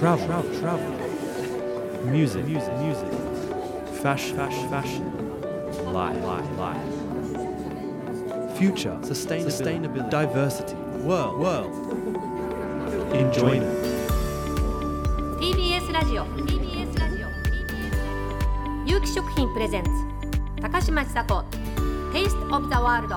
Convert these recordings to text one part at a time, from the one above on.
travel, travel, travel. Music, music, music. Fashion, fashion, fashion. Life, life, life. Future, sustainability, sustainability. diversity, world, world. Enjoyment. TBS ラジオ TBS ラジオ有機食品プレゼンツ高嶋ちさ子 Taste of the World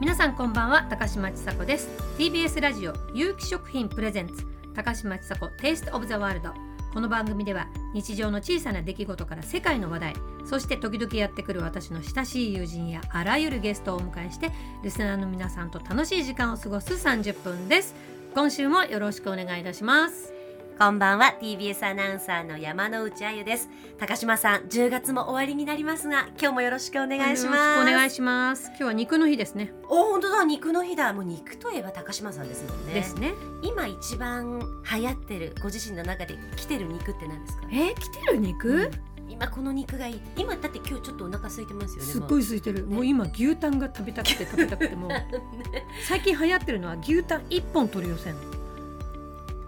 皆さんこんばんは高嶋ちさ子です TBS ラジオ有機食品プレゼンツ高嶋ちさ子テイストオブザワールド。この番組では日常の小さな出来事から世界の話題そして時々やってくる私の親しい友人やあらゆるゲストをお迎えしてリスナーの皆さんと楽しい時間を過ごす30分です。今週もよろしくお願いいたします。こんばんは。TBS アナウンサーの山之内あゆです。高島さん10月も終わりになりますが今日もよろしくお願いします。よろしくお願いします。今日は肉の日ですね。お本当だ。肉の日だ。もう肉といえば高島さんですもんね。ですね。今一番流行ってるご自身の中で来てる肉って何ですか？えー、来てる肉、今この肉がいい。今だって今日ちょっとお腹空いてますよねすっごいも空いてる、もう今牛タンが食べたくて食べたくてもうう。ね。最近流行ってるのは牛タン一本取り寄せんの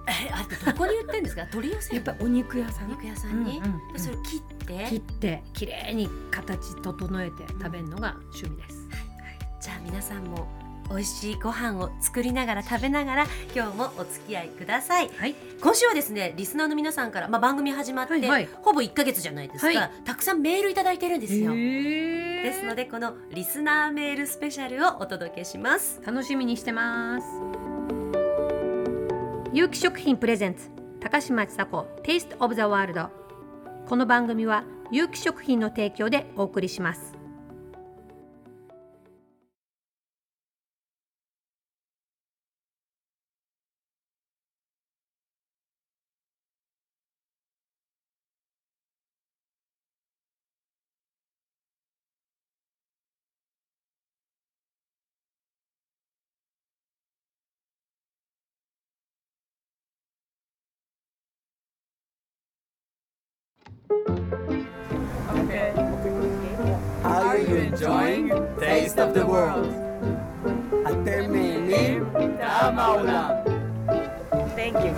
えあれどこに売ってるんですか？取り寄せやっぱりお肉屋さん？お肉屋さんに、うんうんうん。でそれを切って？切って綺麗に形整えて食べるのが趣味です、じゃあ皆さんも美味しいご飯を作りながら食べながら今日もお付き合いください。はい。今週はですねリスナーの皆さんから、まあ、番組始まって、はいはい。ほぼ1ヶ月じゃないですか、はい。たくさんメールいただいてるんですよ。ですのでこのリスナーメールスペシャルをお届けします。楽しみにしてます有機食品プレゼンツ高嶋ちさ子テイストオブザワールドこの番組は有機食品の提供でお送りします「enjoying Taste of the World? אתם נהנים? טעם העולם. Thank you.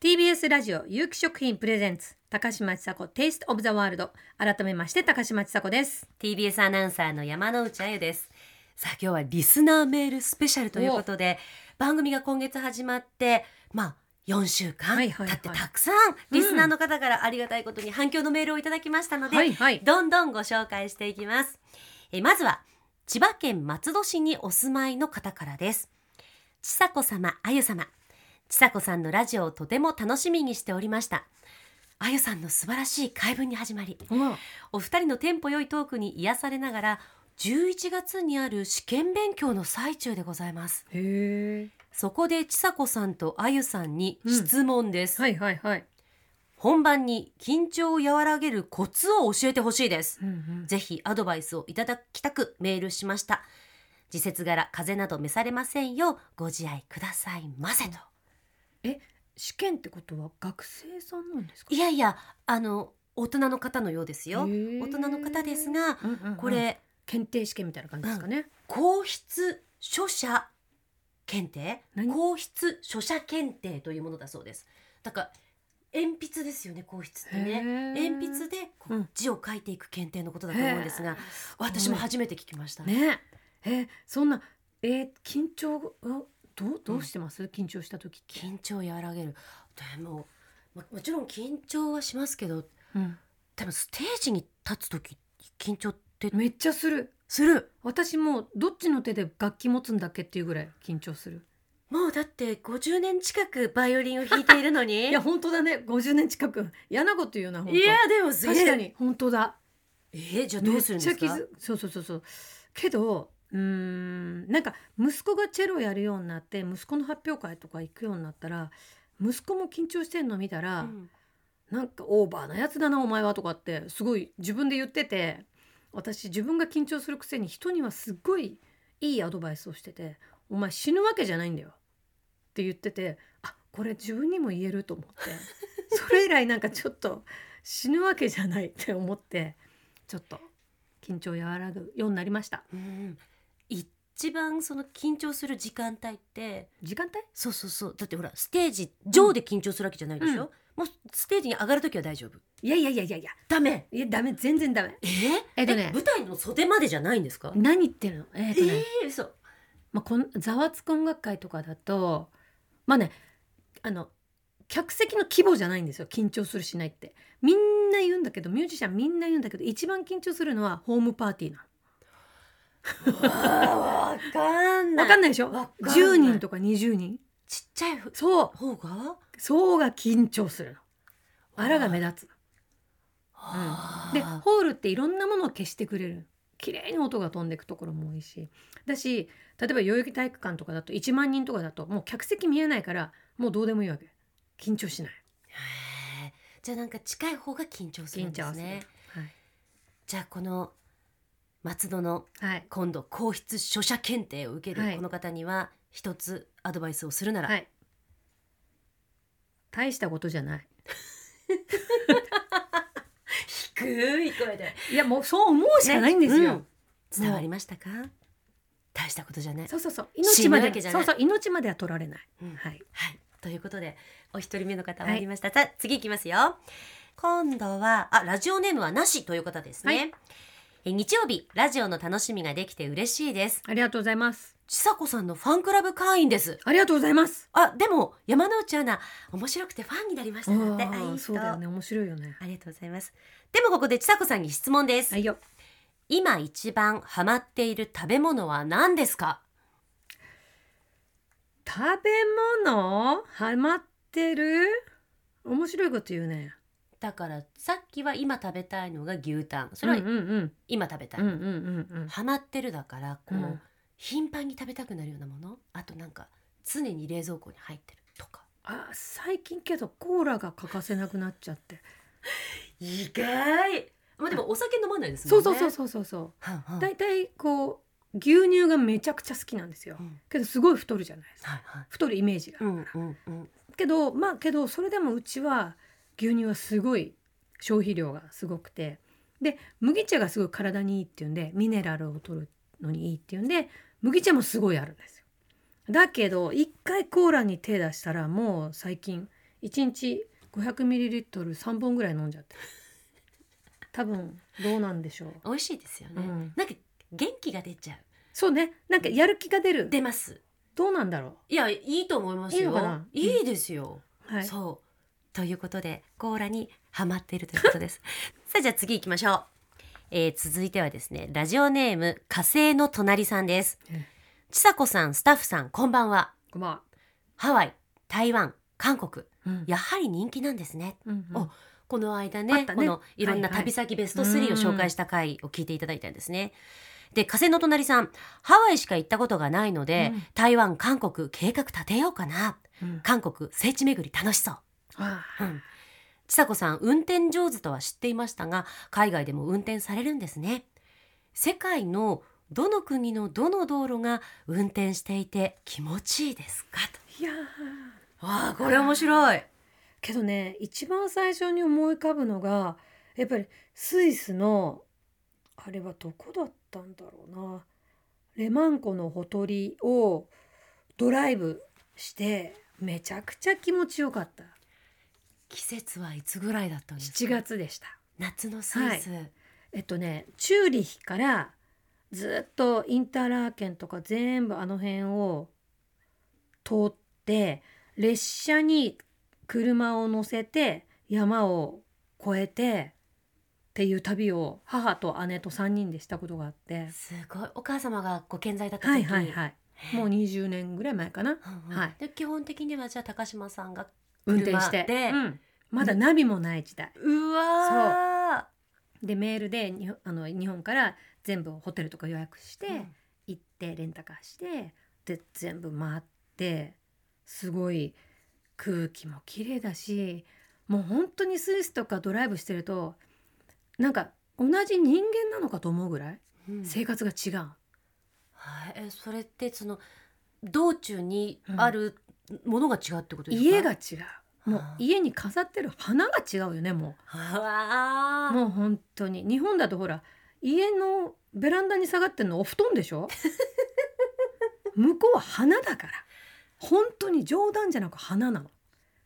TBS ラジオ有機食品プレゼンツ高嶋ちさ子 Taste of the World 改めまして高嶋ちさ子です TBS アナウンサーの山之内あゆですさあ今日はリスナーメールスペシャルということで番組が今月始まってまあ 4週間経ってたくさんリスナーの方からありがたいことに反響のメールをいただきましたので、はいはい。どんどんご紹介していきます。えまずは千葉県松戸市にお住まいの方からです。ちさ子様あゆ様。ちさ子さんのラジオをとても楽しみにしておりました。あゆさんの素晴らしい回文に始まりお二人のテンポ良いトークに癒されながら11月にある試験勉強の最中でございますそこでちさ子さんとあゆさんに質問です、はいはいはい、本番に緊張を和らげるコツを教えてほしいです。うんうん。ぜひアドバイスをいただきたくメールしました。時節柄風邪など召されませんようご自愛くださいませと。え試験ってことは学生さんなんですか？いやいやあの大人の方のようですよ。大人の方ですがうんうんうん。これ検定試験みたいな感じですかね、皇室書者検定？何？皇室書者検定というものだそうです。だから鉛筆ですよね皇室ってね。鉛筆で字を書いていく検定のことだと思うんですが、私も初めて聞きました、ね。えそんなえー緊張をどうどうしてます、緊張した時緊張を和らげる。でもももちろん緊張はしますけどうん。多分ステージに立つ時緊張ってめっちゃするする。私もうどっちの手で楽器持つんだっけっていうぐらい緊張する。もうだって50年近くバイオリンを弾いているのに？いや本当だね。50年近く。嫌なこと言うな本当。いやでも確かに。本当だ。えーじゃあどうするんですか？そうそうそうそう。けどうーんなんか息子がチェロやるようになって息子の発表会とか行くようになったら息子も緊張してんの見たら、うん。なんかオーバーなやつだなお前はとかってすごい自分で言ってて私自分が緊張するくせに人にはすっごいいいアドバイスをしてて「お前死ぬわけじゃないんだよ」って言っててあこれ自分にも言えると思って。それ以来なんかちょっと死ぬわけじゃないって思ってちょっと緊張和らぐようになりました。うん。一番その緊張する時間帯って時間帯？そうそうそう。だってほらステージ上で緊張するわけじゃないでしょ、うんもうステージに上がる時は大丈夫。いやいやいやいやいやダメ。いやダメ。全然ダメ。え？えっとね舞台の袖までじゃないんですか？何言ってるの？えっ、とね、えー、嘘。まあ、こんざわつく音楽会とかだとまあねあの客席の規模じゃないんですよ。緊張するしないって。みんな言うんだけどミュージシャンみんな言うんだけど一番緊張するのはホームパーティーなわかんのない。わかんないでしょ？わかんない。10人とか20人。ちっちゃいふそう。方が？そうが緊張するの。あらが目立つ。ではあホールっていろんなものを消してくれる。綺麗に音が飛んでいくところも多いし。だし例えば代々木体育館とかだと1万人とかだともう客席見えないからもうどうでもいいわけ。緊張しない。じゃあなんか近い方が緊張するんですね。はい。じゃあこの松戸のはい。今度皇室書写検定を受けはい。るこの方には一つアドバイスをするなら、はい。大したことじゃない。低い声で。いやもうそう思うしかないんですよ。ねうん。伝わりましたか？大したことじゃない。そうそうそう。死命までぬわけじゃない。うそそう命までは取られない。うん。はい。はい、ということでお一人目の方終わりました、さあ次いきますよ。今度はあラジオネームはなしという方ですね、はいえ日曜日ラジオの楽しみができて嬉しいですありがとうございます。ちさ子さんのファンクラブ会員ですありがとうございます。あでも山之内アナ面白くてファンになりましたなんてあいい人そうだよね面白いよね。ありがとうございますでもここでちさ子さんに質問です、はいよ。今一番ハマっている食べ物は何ですか？食べ物？ハマってる？面白いこと言うね。だからさっきは今食べたいのが牛タン。それは今食べたい、ハマってるだからこう、うん。頻繁に食べたくなるようなもの？あとなんか常に冷蔵庫に入ってるとか。あ最近けどコーラが欠かせなくなっちゃって。意外。まあでもお酒飲まないですもんね。そうそうそうそうそう。そう。はんはん。だいたいこう牛乳がめちゃくちゃ好きなんですよ。う。ん。けどすごい太るじゃないですか。はいはい。太るイメージが。けどまあけどそれでもうちは牛乳はすごい消費量がすごくて。で麦茶がすごい体にいいっていうんでミネラルを取るのにいいっていうんで麦茶もすごいあるんですよ。だけど一回コーラに手出したらもう最近1日 500ml3 本ぐらい飲んじゃって 多分どうなんでしょう、美味しいですよね、うん。なんか元気が出ちゃう。そうね。なんかやる気が出る。出ます。どうなんだろいやいいと思いますよ。いいですよ、うはい。そうということでコーラにハマっているということです。さあじゃあ次行きましょう、えー続いてはですねラジオネーム火星の隣さんです。えちさこさんスタッフさんこんばんは。こんばんは。ハワイ台湾韓国。うん。やはり人気なんですね。うんうん。おこの間あねね。このいろんなはいはい。旅先ベスト3を紹介した回を聞いていただいたんですね。で風の隣さんハワイしか行ったことがないので、うん。台湾韓国計画立てようかな。うん。韓国聖地巡り楽しそう。うん。ちさ子さん運転上手とは知っていましたが海外でも運転されるんですね。世界のどの国のどの道路が運転していて気持ちいいですか？いやわあこれ面白い。けどね一番最初に思い浮かぶのがやっぱりスイスのあれはどこだったんだろうな。レマン湖のほとりをドライブしてめちゃくちゃ気持ちよかった季節はいつぐらいだったんですか？7月でした。夏のスイス、えっとねチューリヒからずっとインターラーケンとか全部あの辺を通って列車に車を乗せて山を越えてっていう旅を母と姉と3人でしたことがあって。すごい。お母様がご健在だった時。はいはいはい。もう20年ぐらい前かな。うんうん。はい。で基本的にはじゃあ高島さんが運転して、でうん。まだナビもない時代。うわでメールでにあの日本から全部ホテルとか予約して、ー行ってレンタカーしてで全部回ってすごい空気も綺麗だしもう本当にスイスとかドライブしてるとなんか同じ人間なのかと思うぐらいうん。生活が違う、はい。えそれってその道中にあるものが違うってことですか、家が違う。もうはあ家に飾ってる花が違うよねもはあ。うもう本当に。日本だとほら家のベランダに下がってるのお布団でしょ？向こうは花だから。本当に冗談じゃなく花なの。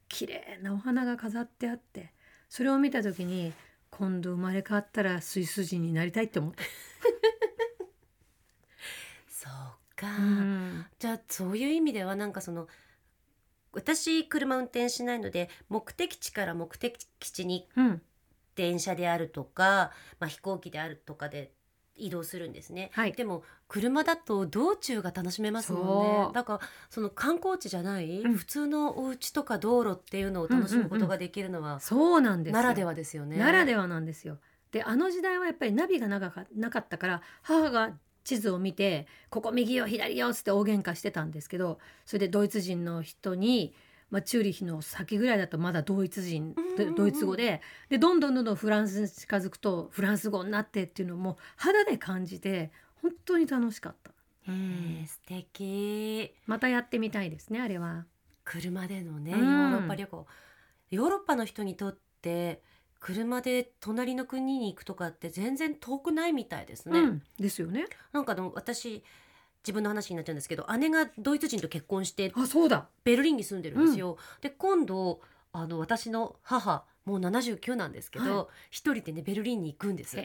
綺麗なお花が飾ってあって。それを見た時に今度生まれ変わったらスイス人になりたいって思った、そうか、うん。じゃあそういう意味ではなんかその私車運転しないので目的地から目的地にうん。電車であるとか、まあ、飛行機であるとかで移動するんですね。はい。でも車だと道中が楽しめますもんそう。ねだからその観光地じゃない、うん。普通のお家とか道路っていうのを楽しむことができるのは、そうなんですよ。ならではですよね。ならではなんですよ。であの時代はやっぱりナビが長かなかったから母が地図を見て「ここ右よ左よ」っつって大喧嘩してたんですけどそれでドイツ人の人に、まあ、チューリヒの先ぐらいだとまだドイツ人ドイツ語ででどんどんどんどんフランスに近づくとフランス語になってっていうのも肌で感じて本当に楽しかった。へえ素敵。またやってみたいですねあれは。車でのね、うん。ヨーロッパ旅行。ヨーロッパの人にとって車で隣の国に行くとかって全然遠くないみたいですね。うん、ですよね。なんかでも私自分の話になっちゃうんですけど姉がドイツ人と結婚してあそうだ。ベルリンに住んでるんですよ。で今度あの私の母もう79なんですけど、は一人でねベルリンに行くんです。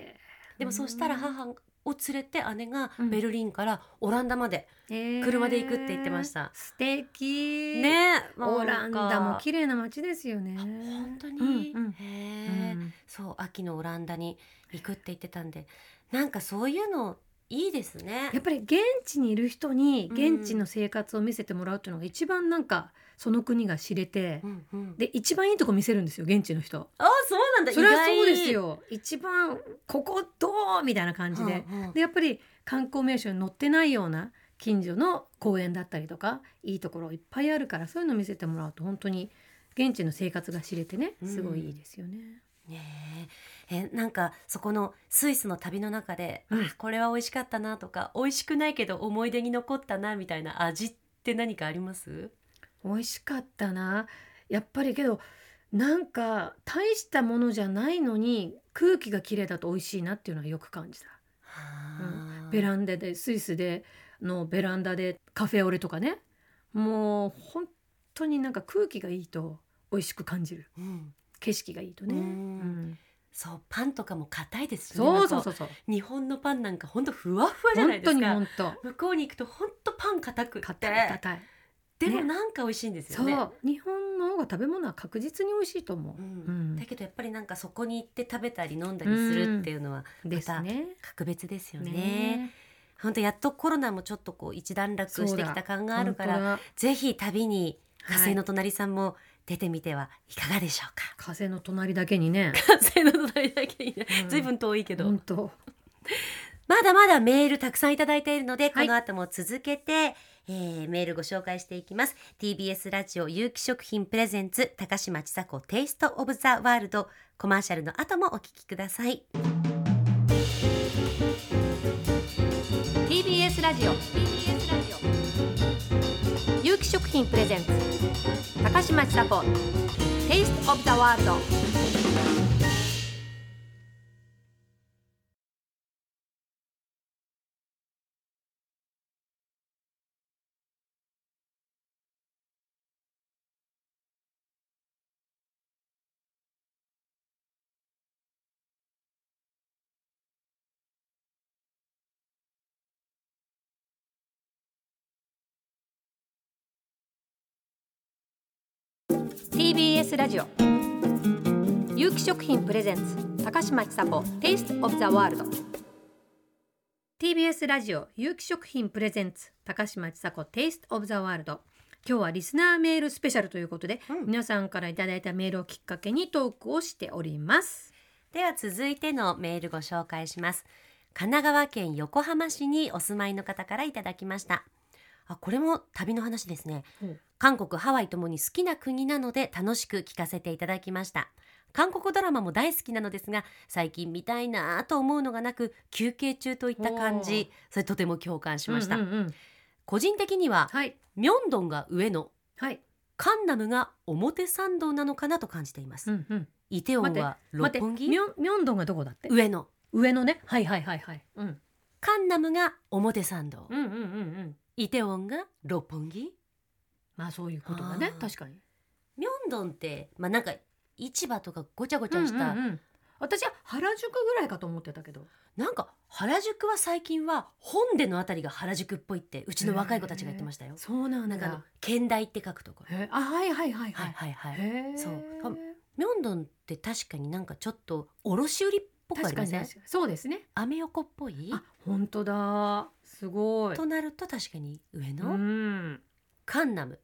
へでもそしたら母を連れて姉がうん。ベルリンからオランダまで、え車で行くって言ってました。素敵。ねオランダも麗綺麗な街ですよね。本当に、うんうん。へえ、うんそう秋のオランダに行くって言ってたんで。なんかそういうのいいですね。やっぱり現地にいる人にうん。現地の生活を見せてもらうっていうのが一番なんかその国が知れて、うんうん、で一番いいとこ見せるんですよ現地の人。あそうなんだそれはそうですよ。一番ここどうみたいな感じで。うんうんでやっぱり観光名所に載ってないような近所の公園だったりとかいいところいっぱいあるからそういうの見せてもらうと本当に現地の生活が知れてねすごいいいですよね。ねええなんかそこのスイスの旅の中で、うんあこれは美味しかったなとか美味しくないけど思い出に残ったなみたいな味って何かあります？美味しかったな。やっぱりけどなんか大したものじゃないのに空気が綺麗だと美味しいなっていうのはよく感じた。ベランダでスイスでのベランダでカフェオレとかね。もう本当になんか空気がいいと美味しく感じる。うん、景色がいいとね。うん。うん。そうパンとかも硬いですしね。そうそうそうそう。日本のパンなんかほんとふわふわじゃないですか。本当。向こうに行くとほんとパン硬くって。硬い硬い。でもね。なんか美味しいんですよね。日本の方が食べ物は確実に美味しいと思う。うん。うん。だけどやっぱりなんかそこに行って食べたり飲んだりするっていうのはですね。格別ですよね。ね。本当やっとコロナもちょっとこう一段落してきた感があるからぜひ旅に火はい星の隣さんも出てみてはいかがでしょうか。風の隣だけにね。火星の隣だけにね、うん。ずいぶん遠いけど、本当。まだまだメールたくさんいただいているので、はい。この後も続けて、えーメールご紹介していきます。TBS ラジオ有機食品プレゼンツ高嶋ちさ子テイストオブザワールド。コマーシャルの後もお聞きください。TBS ラジオ TBS ラジオ。有機食品プレゼンツ高嶋ちさ子テイストオブザワールド。TBS ラジオ。有機食品プレゼンツ高嶋ちさ子テイストオブザワールド TBS ラジオ有機食品プレゼンツ高嶋ちさ子テイストオブザワールド今日はリスナーメールスペシャルということで、うん。皆さんからいただいたメールをきっかけにトークをしております。では続いてのメールご紹介します。神奈川県横浜市にお住まいの方からいただきました。あこれも旅の話ですね。う。ん韓国ハワイともに好きな国なので楽しく聞かせていただきました。韓国ドラマも大好きなのですが最近見たいなぁと思うのがなく休憩中といった感じ。それとても共感しました、うんうんうん。個人的にははい。ミョンドンが上野はい、カンナムが表参道なのかなと感じています、うんうん、イテウォンは六本木？ミョンミョンドンがどこだって？上野上のね？はいはいはいはい、うん、カンナムが表参道、うんうんうんうん。イテウォンが六本木？まあそういうことがね。あー。確かに。ミョンドンってまあなんか市場とかごちゃごちゃした、うんうんうん。私は原宿ぐらいかと思ってたけど。なんか原宿は最近は本殿のあたりが原宿っぽいってうちの若い子たちが言ってましたよ。そうなんだ。なんかあの現代って書くとこ。ろ。へあはいはいはいははいいはいはい。へえそう。あミョンドンって確かになんかちょっと卸売っぽくあ確かにりません？確かにそうですね。アメ横っぽい？あ本当だ。すごい。となると確かに上うのん。カンナム。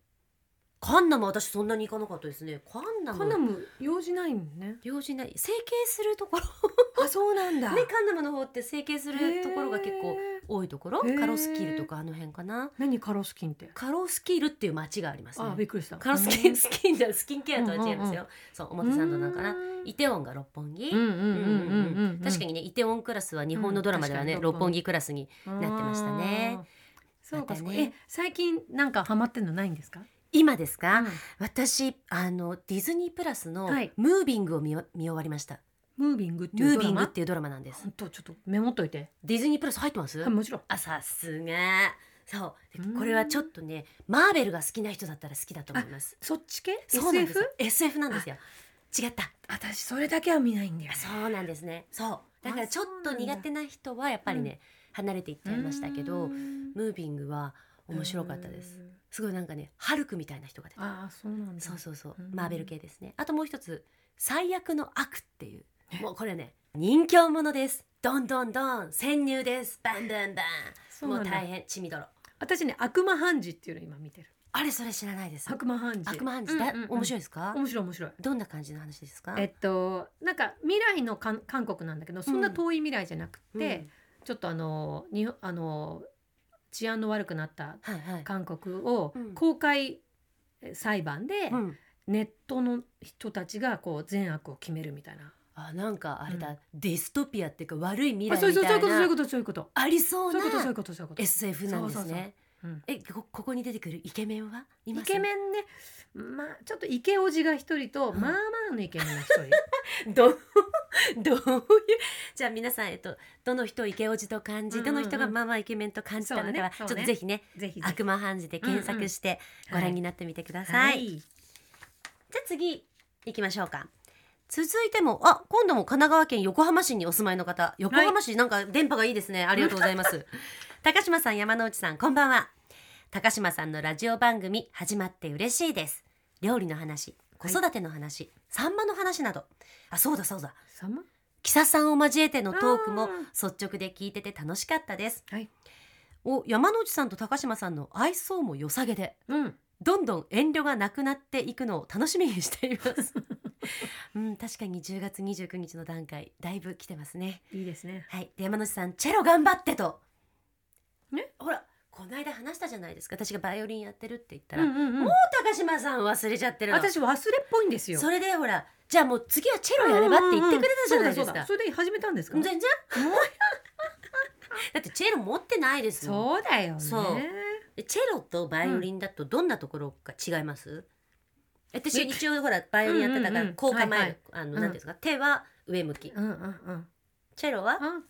カンナム私そんなに行かなかったですね。カンナム。カナム用事ないもんね。用事ない。整形するところ。あそうなんだ。ねカンナムの方って整形するところが結構多いところ？カロスキルとかあの辺かな？何カロスキンって？カロスキルっていう町がありますね。あびっくりした。カロスキンスキンじゃスキンケアとは違いますよ、うんそう表参道なんかな。うん。イテウォンが六本木、うんうんうんうんうん。確かにねイテウォンクラスは日本のドラマではね、うん六本木クラスになってましたね。そうかまたね。え最近なんかハマってんのないんですか？今ですか、うん私あのディズニープラスのはい。ムービングを見わ見終わりました。ムービングっていうドラマ？ビングっていうドラマなんです。本当ちょっとメモっといて。ディズニープラス入ってます？はいもちろん。あさすが。そう。でうん。これはちょっとねマーベルが好きな人だったら好きだと思います。そっち系？そうなんです SF? SF なんですよ。違った。私それだけは見ないんだよね。そうなんですね。そう。だからちょっと苦手な人はやっぱりね、離れていっちゃいましたけどうん。ムービングは面白かったです。すごいなんかねハルクみたいな人が出てた。ああそうなんだ。そうそうそう。うん。マーベル系ですね。あともう一つ最悪の悪っていう。もうこれね人形者です。どんどんどん。潜入です。バンバンバン。もう大変血みどろ。私ね悪魔判事っていうの今見てる。あれそれ知らないです。悪魔判事。悪魔判事？だ、うんうんうん。面白いですか？面白い面白い。どんな感じの話ですか？えっとなんか未来の韓国なんだけどそんな遠い未来じゃなくて、うん。ちょっとあのにあの治安の悪くなった韓国をうん。公開裁判でうん。ネットの人たちがこう善悪を決めるみたいな。あなんかあれだ、うん。ディストピアっていうか悪い未来あそうみたいそうそういうことそういうなことそういうこと。ありそうな。そういうことそういうことそういうこと。SF なんですね。えこここに出てくるイケメンはいイケメンね。まあちょっとイケオジが一人と、うん。まあまあのイケメンが一人。どう？どういうじゃあ皆さんえっとどの人をイケオジと感じ、うんうんうん。どの人がまあまあイケメンと感じたのかは、ねね。ちょっとぜひねぜひ悪魔判事で検索してうんうんご覧になってみてください、はい。じゃあ次行きましょうか。続いてもあ今度も神奈川県横浜市にお住まいの方。横浜市なんか電波がいいですね、ありがとうございます。高島さん山之内さんこんばんは。高島さんのラジオ番組始まって嬉しいです。料理の話子育ての話、サンマの話など。あそうだそうだ。さまキサさんを交えてのトークもあ率直で聞いてて楽しかったです。はい。お山之内さんと高島さんの愛想も良さげで。うん。どんどん遠慮がなくなっていくのを楽しみにしています。うん、確かに10月29日の段階だいぶ来てますね。いいですね。はい、で山之内さんチェロ頑張ってと。ね、ほらこの間話したじゃないですか。私がバイオリンやってるって言ったら、うんうんうん。もう高島さん忘れちゃってるの。私忘れっぽいんですよ。それでほらじゃあもう次はチェロやればって言ってくれたじゃないですか。うんうんうんそうだそうだ。それで始めたんですか？全然。だってチェロ持ってないですもん。そうだよね。そう。でチェロとバイオリンだとどんなところが違います、私え一応ほらバイオリンやってたからうんうんうん。こう構はいはい。あのん。なんていうんですか、手は上向き。うんうんうん。チェロは？あ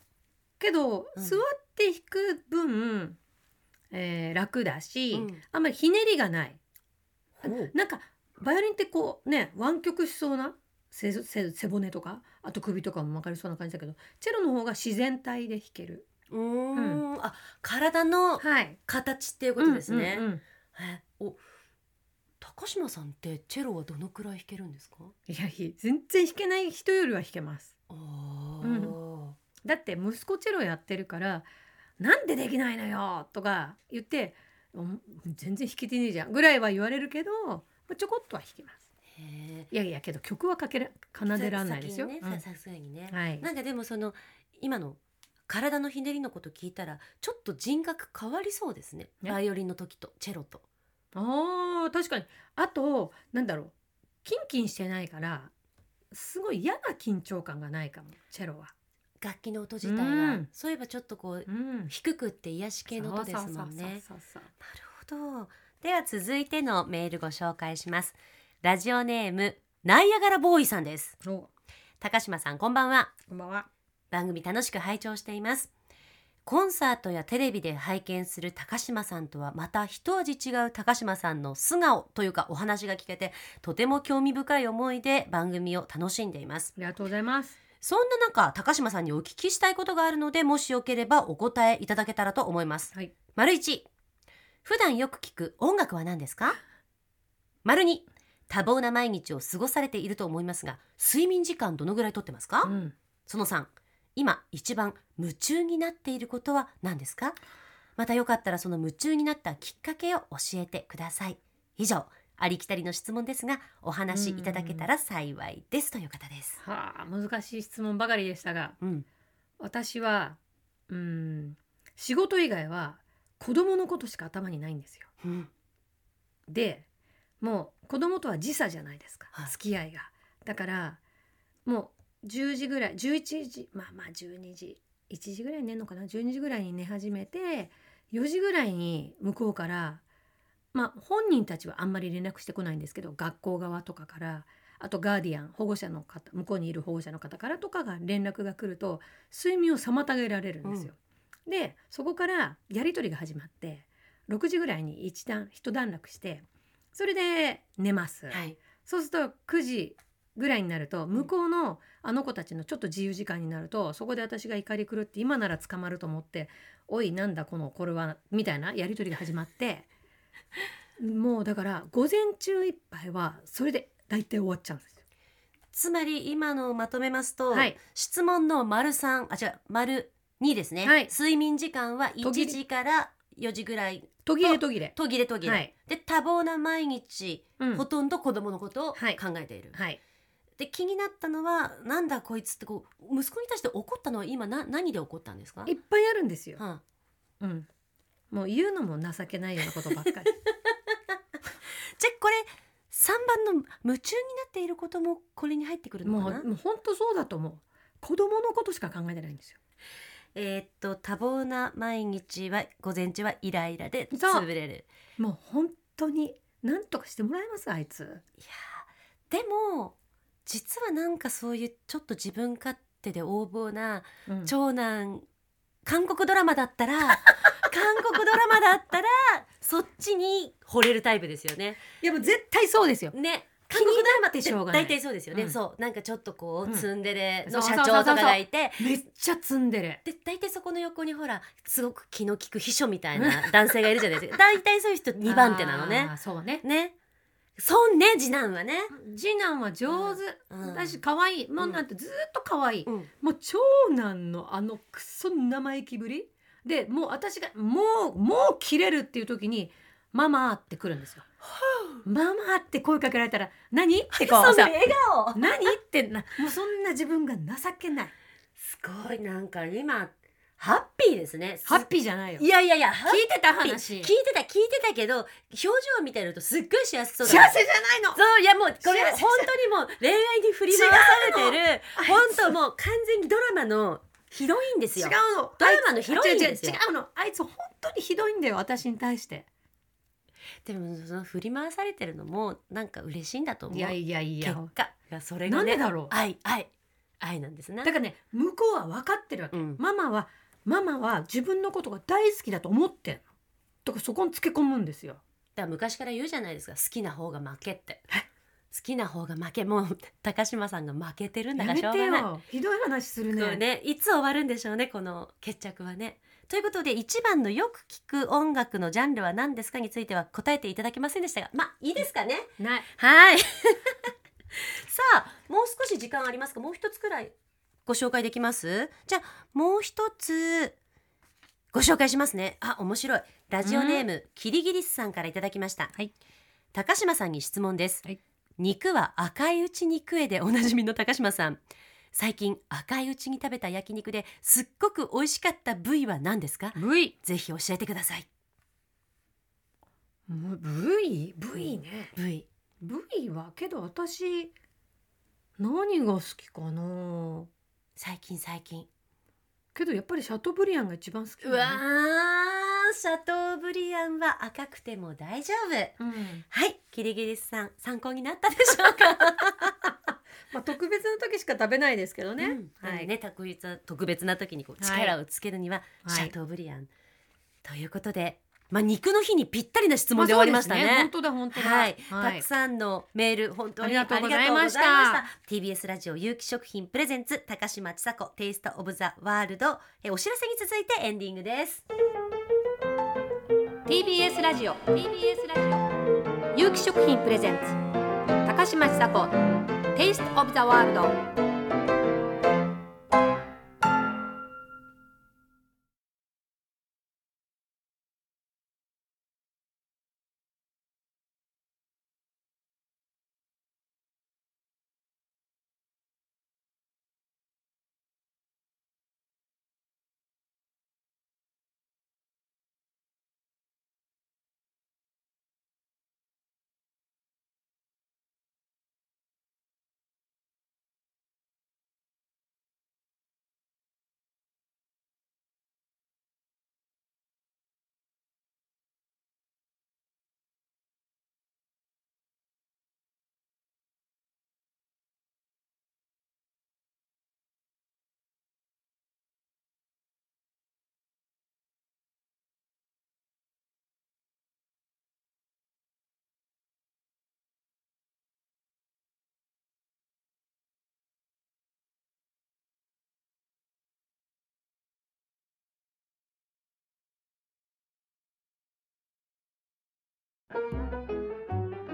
けど、うん。座って弾く分、えー楽だし、うん。あんまりひねりがない。なんかバイオリンってこうね湾曲しそうな背背背骨とかあと首とかも曲がりそうな感じだけどチェロの方が自然体で弾ける。うーん。あ体のはい。形っていうことですね、うんうんうん。えお高島さんってチェロはどのくらい弾けるんですか？いや全然弾けない人よりは弾けます。あうー、だって息子チェロやってるから「なんでできないのよ!」とか言って「うん全然弾けてねえじゃん」ぐらいは言われるけどまあちょこっとは弾けます。へいやいやけど曲はかけら奏でらんないですよ。うん。さすがにね、はい。なんかでもその今の体のひねりのこと聞いたらちょっと人格変わりそうですね。ね。バイオリンの時とチェロと。あー確かに。あとなんだろう。キンキンしてないからすごい嫌な緊張感がないかもチェロは。楽器の音自体が、うん。そういえばちょっとこううん。低くって癒し系の音ですもんね。なるほど。では続いてのメールご紹介します。ラジオネームナイアガラボーイさんです。高島さんこんばんは。こんばんは。番組楽しく拝聴しています。コンサートやテレビで拝見する高島さんとはまた一味違う高島さんの素顔というかお話が聞けてとても興味深い思いで番組を楽しんでいます。ありがとうございますそんな中高島さんにお聞きしたいことがあるのでもしよければお答えいただけたらと思います。はい。丸一。普段よく聞く音楽は何ですか？丸二。多忙な毎日を過ごされていると思いますが睡眠時間どのぐらいとってますか、うん。その3今一番夢中になっていることは何ですか？またよかったらその夢中になったきっかけを教えてください。以上ありきたりの質問ですがお話しいただけたら幸いですという方です。はあ難しい質問ばかりでしたがうん。私はうん仕事以外は子供のことしか頭にないんですよ。うん。でもう子供とは時差じゃないですか、はい。付き合いが。だからもう10時ぐらい11時まあまあ12時1時ぐらいに寝るのかな？12時ぐらいに寝始めて4時ぐらいに向こうからまあ本人たちはあんまり連絡してこないんですけど学校側とかからあとガーディアン保護者の方向こうにいる保護者の方からとかが連絡が来ると睡眠を妨げられるんですよ。でそこからやり取りが始まって6時ぐらいに一段一段落してそれで寝ます、はい。そうすると9時ぐらいになると向こうのあの子たちのちょっと自由時間になるとそこで私が怒り狂って今なら捕まると思って「おいなんだこのこれは」みたいなやり取りが始まってもうだから午前中いっぱいはそれで大体終わっちゃうんですよ。つまり今のをまとめますと、はい。質問の丸3あ違う丸2ですね、はい。睡眠時間は1途切れ。時から4時ぐらい。途切れ途切れ。途切れ途切れ、はい。で多忙な毎日、うん。ほとんど子供のことを考はい。えている、はい。で気になったのはなんだこいつってこう息子に対して怒ったのは今な何で怒ったんですか？いっぱいあるんですよ。はあ。うん、もう言うのも情けないようなことばっかり。じゃあこれ3番の夢中になっていることもこれに入ってくるのもうかなもう本当そうだと思う。子供のことしか考えてないんですよ。えーっと多忙な毎日は午前中はイライラでそう潰れるもう本当に何とかしてもらえますあいつ。いやーでも実はなんかそういうちょっと自分勝手で横暴なうん長男韓国ドラマだったら 韓国ドラマだったらそっちに惚れるタイプですよね。いやもう絶対そうですよ。ね。韓国ドラマってしょうがない。大体そうですよね、うん。そう。なんかちょっとこう、うん。ツンデレの社長とかがいて。めっちゃツンデレ。で大体そこの横にほらすごく気の利く秘書みたいな男性がいるじゃないですか。大体そういう人2番手なのね。そうね。ねそうね次男はね、次男は上手。うん私可愛い。もうなんてずーっと可愛い。うんもう長男のあのクソ生意気ぶりでもう私がもうもう切れるっていう時に「ママ」って来るんですよ。ママって声かけられたら「何?」ってこうさ笑顔「何?」ってなもうそんな自分が情けないすごいなんか今ハッピーですね。ハッピーじゃないよ。いやいやいや聞いてた話。聞いてた聞いてたけど表情を見てるとすっごい幸せそうだ幸せじゃないの。そういやもうこれ本当にもう恋愛に振り回されてる本当もう完全にドラマのヒロインです違ようの。ドラマのヒロインですよ。違うの。あいつ本当にひどいんだよ私に対して。でもその振り回されてるのもなんか嬉しいんだと思う。いやいやい結や果がそれがねなんでだろう。愛愛愛なんですね。だからね向こうは分かってるわけ、うん。ママはママは自分のことが大好きだと思ってんの。だからそこにつけ込むんですよ。だから昔から言うじゃないですか。好きな方が負けって。好きな方が負けもう高島さんが負けてるんだからしょうがない。てよ。ひどい話するこねうねいつ終わるんでしょうねこの決着はね。ということで1番のよく聞く音楽のジャンルは何ですかについては答えていただけませんでしたが。まあいいですかね。ない。はい。さあもう少し時間ありますか？もう一つくらいご紹介できます？じゃあもう一つご紹介しますね。あ面白い。ラジオネーム、キリギリスさんからいただきました、はい。高島さんに質問です、はい。肉は赤いうち肉絵でおなじみの高島さん。最近赤いうちに食べた焼肉ですっごく美味しかった部位は何ですか？V ぜひ教えてください。V V ね。部位。V はけど私何が好きかな？最近最近。けどやっぱりシャトブリアンが一番好きだね。うわーシャトーブリアンは赤くても大丈夫。うん。はいキリギリスさん参考になったでしょうか？まあ、あ特別な時しか食べないですけどね、うん。はい、ね特別な特別な時にこうはい力をつけるにははい。シャトーブリアン、ということで、まあ、肉の日にぴったりな質まあ問で終わりましたね。本当だ本当だ。はい、はい。たくさんのメール本当にありがとうございました。TBS ラジオ有機食品プレゼンツ高嶋ちさ子テイストオブザワールド。えお知らせに続いてエンディングです。TBS ラジオ。TBS ラジオ。有機食品プレゼンツ高嶋ちさ子テイストオブザワールド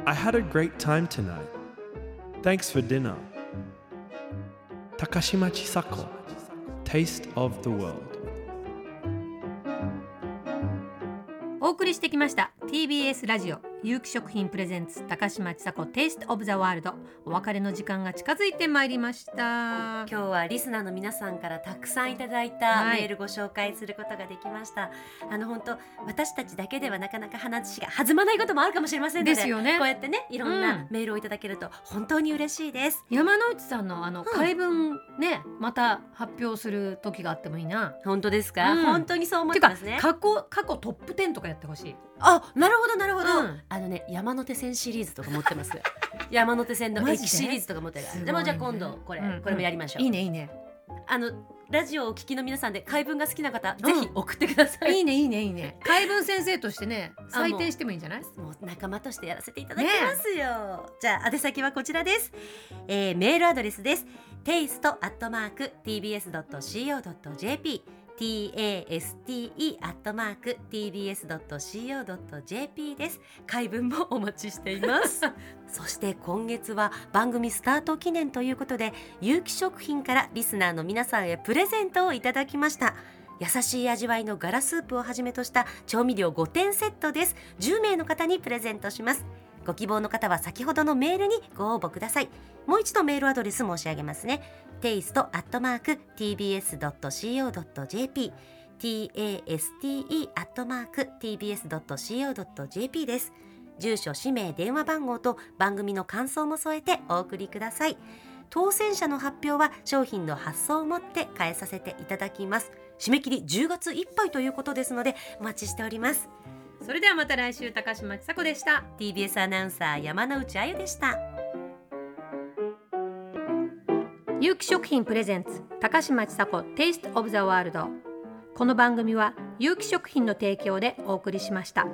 I had a great time tonight. Thanks for dinner. Takashima Chisako, Taste of the World. お送りしてきました TBS ラジオ 有機食品プレゼンツ高嶋ちさ子テイストオブザワールド。お別れの時間が近づいてまいりました。今日はリスナーの皆さんからたくさんいただいたはい。メールご紹介することができました、あの本当私たちだけではなかなか話が弾まないこともあるかもしれませんのでですよね。こうやってねいろんうなん。メールをいただけると本当に嬉しいです、山之内さんのあの解文ね、また発表する時があってもいいな。本当ですか、うん。本当にそう思ってますね。過去過去トップ10とかやってほしい。あなるほどなるほど、うん。あのね山手線シリーズとか持ってます。山手線のマジで？駅シリーズとか持ってる。すごいね。でもじゃあ今度これ、うんこれもやりましょう、いいねいいね。あのラジオをお聞きの皆さんで解文が好きな方、ん。ぜひ送ってください。いいねいいねいいね。解 文先生としてねあもう。採点してもいいんじゃない？もう仲間としてやらせていただきますよ、じゃあ宛先はこちらです、えーメールアドレスです。テイストアットマーク tbs.co.jp taste アットマーク tbs.co.jp です。解文もお待ちしています。そして今月は番組スタート記念ということで有機食品からリスナーの皆さんへプレゼントをいただきました。優しい味わいのガラスープをはじめとした調味料5点セットです。10名の方にプレゼントしますご希望の方は先ほどのメールにご応募ください。もう一度メールアドレス申し上げますね。テイストアットマーク tbs.co.jp taste アットマーク tbs.co.jp です。住所氏名電話番号と番組の感想も添えてお送りください。当選者の発表は商品の発送をもって変えさせていただきます。締め切り10月いっぱいということですのでお待ちしております。それではまた来週高嶋ちさ子でした。TBS アナウンサー山内あゆでした有機食品プレゼンツ高嶋ちさ子テイストオブザワールドこの番組は有機食品の提供でお送りしました。